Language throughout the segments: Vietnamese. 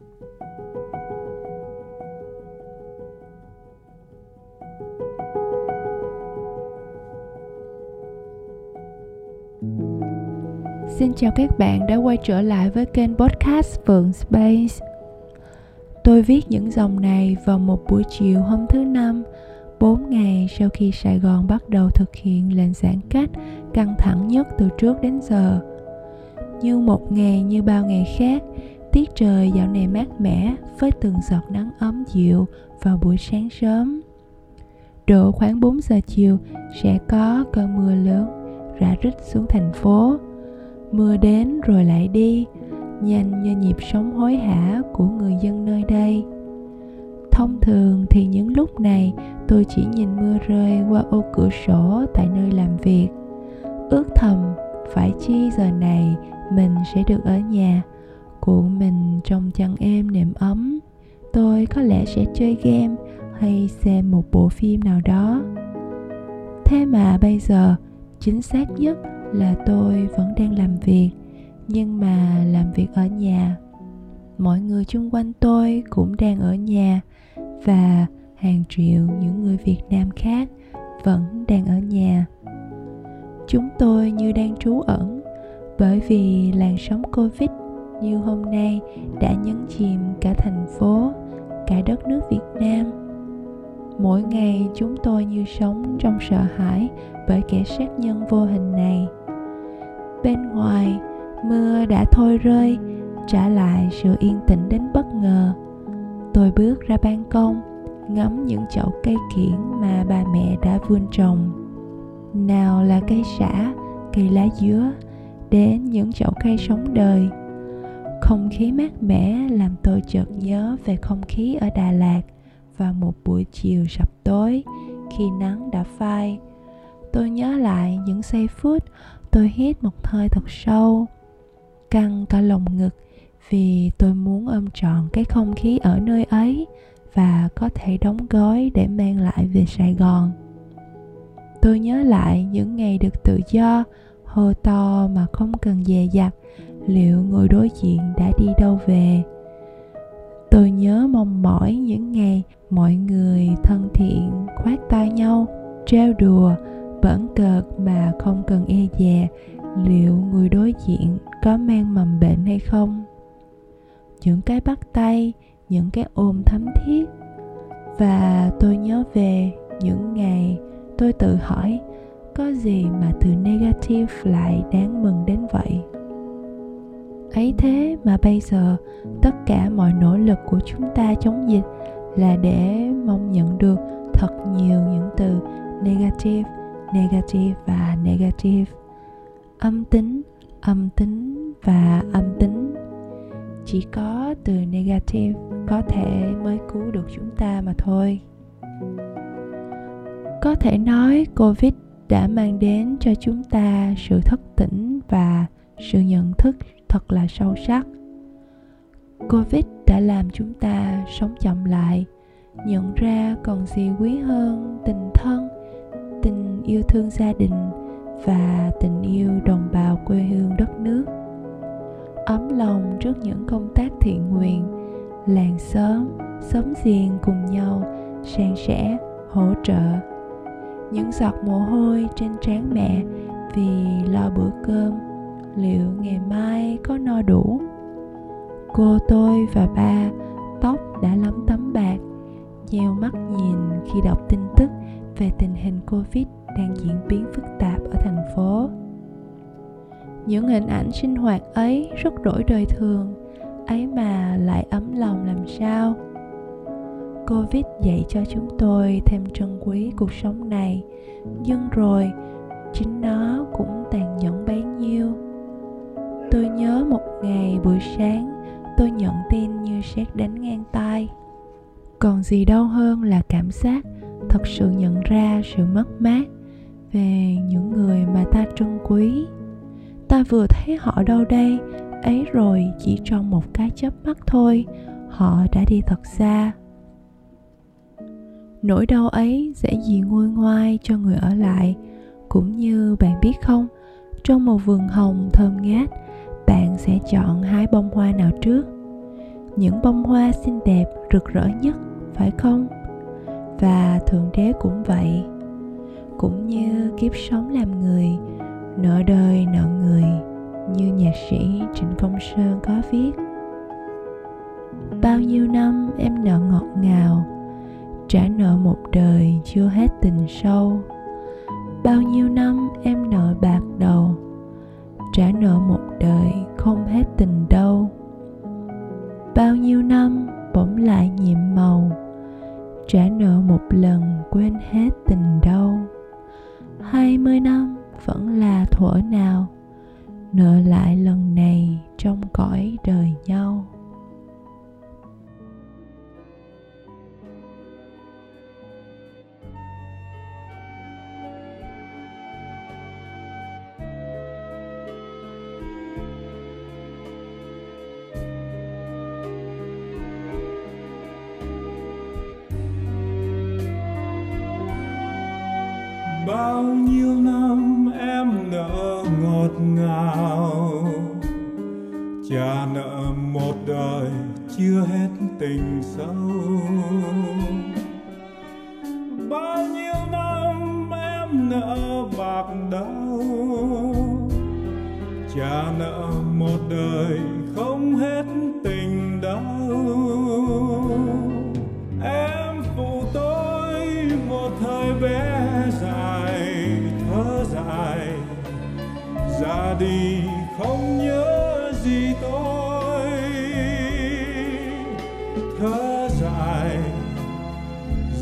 Xin chào các bạn đã quay trở lại với kênh podcast Phượng Space. Tôi viết những dòng này vào một buổi chiều hôm thứ năm, 4 ngày sau khi Sài Gòn bắt đầu thực hiện lệnh giãn cách căng thẳng nhất từ trước đến giờ. Như một ngày như bao ngày khác, tiết trời dạo này mát mẻ với từng giọt nắng ấm dịu vào buổi sáng sớm. Độ khoảng 4 giờ chiều sẽ có cơn mưa lớn rã rít xuống thành phố. Mưa đến rồi lại đi, nhanh như nhịp sống hối hả của người dân nơi đây. Thông thường thì những lúc này tôi chỉ nhìn mưa rơi qua ô cửa sổ tại nơi làm việc. Ước thầm, phải chi giờ này mình sẽ được ở nhà cuộn mình trong chăn êm nệm ấm. Tôi có lẽ sẽ chơi game hay xem một bộ phim nào đó. Thế mà bây giờ, chính xác nhất là tôi vẫn đang làm việc, nhưng mà làm việc ở nhà. Mọi người chung quanh tôi cũng đang ở nhà và hàng triệu những người việt nam khác vẫn đang ở nhà. Chúng tôi như đang trú ẩn bởi vì làn sóng covid như hôm nay đã nhấn chìm cả thành phố, cả đất nước việt nam. Mỗi ngày chúng tôi như sống trong sợ hãi bởi kẻ sát nhân vô hình này. Bên ngoài, mưa đã thôi rơi, trả lại sự yên tĩnh đến bất ngờ. Tôi bước ra ban công, ngắm những chậu cây kiển mà bà mẹ đã vươn trồng. Nào là cây sả, cây lá dứa, đến những chậu cây sống đời không khí mát mẻ làm tôi chợt nhớ về không khí ở đà lạt vào một buổi chiều sập tối khi nắng đã phai. Tôi nhớ lại những giây phút tôi hít một hơi thật sâu, căng cả lồng ngực vì tôi muốn ôm trọn cái không khí ở nơi ấy và có thể đóng gói để mang lại về sài gòn. Tôi nhớ lại những ngày được tự do, hô to mà không cần dè dặt liệu người đối diện đã đi đâu về? Tôi nhớ mong mỏi những ngày mọi người thân thiện khoát tay nhau, trêu đùa, bẩn cợt mà không cần e dè. Liệu người đối diện có mang mầm bệnh hay không? Những cái bắt tay, những cái ôm thấm thiết. Và tôi nhớ về những ngày tôi tự hỏi, có gì mà từ negative lại đáng mừng đến vậy? Ấy thế mà bây giờ tất cả mọi nỗ lực của chúng ta chống dịch là để mong nhận được thật nhiều những từ negative negative và negative. Âm tính âm tính và âm tính. Chỉ có từ negative có thể mới cứu được chúng ta mà thôi. Có thể nói covid đã mang đến cho chúng ta sự thức tỉnh và sự nhận thức thật là sâu sắc. Covid đã làm chúng ta sống chậm lại, nhận ra còn gì quý hơn tình thân, tình yêu thương gia đình và tình yêu đồng bào quê hương đất nước. Ấm lòng trước những công tác thiện nguyện, làng xóm xóm giềng cùng nhau san sẻ, hỗ trợ. Những giọt mồ hôi trên trán mẹ vì lo bữa cơm liệu ngày mai có no đủ? Cô tôi và ba tóc đã lấm tấm bạc, nheo mắt nhìn khi đọc tin tức về tình hình covid đang diễn biến phức tạp ở thành phố. Những hình ảnh sinh hoạt ấy rất đổi đời thường, ấy mà lại ấm lòng làm sao? Covid dạy cho chúng tôi thêm trân quý cuộc sống này, nhưng rồi chính nó cũng tàn tôi nhớ một ngày buổi sáng, tôi nhận tin như sét đánh ngang tai. Còn gì đau hơn là cảm giác thật sự nhận ra sự mất mát về những người mà ta trân quý. Ta vừa thấy họ đâu đây, ấy rồi chỉ trong một cái chớp mắt thôi, họ đã đi thật xa. Nỗi đau ấy dễ gì nguôi ngoai cho người ở lại, cũng như bạn biết không, trong một vườn hồng thơm ngát bạn sẽ chọn hai bông hoa nào trước. Những bông hoa xinh đẹp, rực rỡ nhất, phải không? Và thượng đế cũng vậy. Cũng như kiếp sống làm người nợ đời nợ người, như nhạc sĩ trịnh công sơn có viết. Bao nhiêu năm em nợ ngọt ngào, trả nợ một đời chưa hết tình sâu. Bao nhiêu năm em nợ bạc đầu trả nợ một đời không hết tình đâu bao nhiêu năm bỗng lại nhiệm màu, trả nợ một lần quên hết tình đâu hai mươi năm vẫn là thuở nào, nợ lại lần này trong cõi đời nhau. Bao nhiêu năm em nợ ngọt ngào. Cha nợ một đời chưa hết tình sâu. Bao nhiêu năm em nợ bạc đau, cha nợ một đời không hết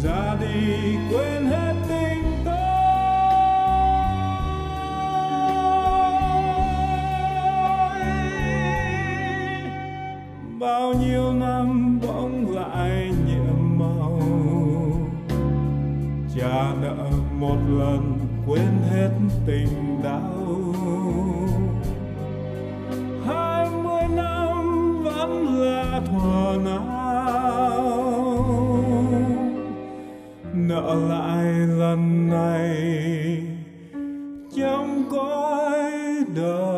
ra đi, quên hết tình tôi. Bao nhiêu năm bỗng lại nhiệm màu, trả nợ một lần, quên hết tình đau. Hai mươi năm vẫn là thuở nào nợ lại lần này. Trong cõi đời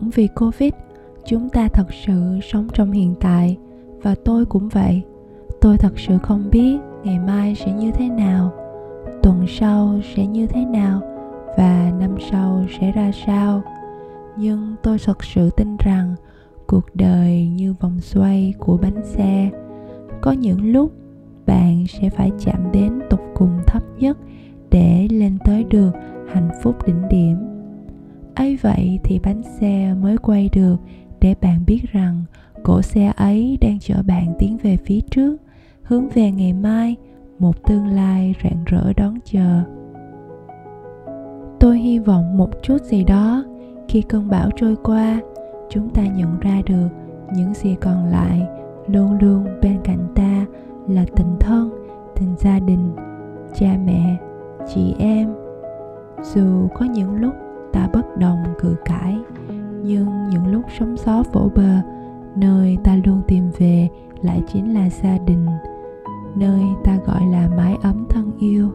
cũng vì covid. Chúng ta thật sự sống trong hiện tại, và tôi cũng vậy. Tôi thật sự không biết ngày mai sẽ như thế nào, tuần sau sẽ như thế nào, và năm sau sẽ ra sao. Nhưng tôi thật sự tin rằng cuộc đời như vòng xoay của bánh xe. Có những lúc, bạn sẽ phải chạm đến tục cùng thấp nhất để lên tới được hạnh phúc đỉnh điểm ấy vậy thì bánh xe mới quay được để bạn biết rằng cỗ xe ấy đang chở bạn tiến về phía trước, hướng về ngày mai, một tương lai rạng rỡ đón chờ. Tôi hy vọng một chút gì đó, khi cơn bão trôi qua, chúng ta nhận ra được những gì còn lại luôn luôn bên cạnh ta là tình thân, tình gia đình, cha mẹ, chị em. Dù có những lúc ta bất đồng cự cãi. Nhưng những lúc sóng gió vỗ bờ, nơi ta luôn tìm về lại chính là gia đình, nơi ta gọi là mái ấm thân yêu.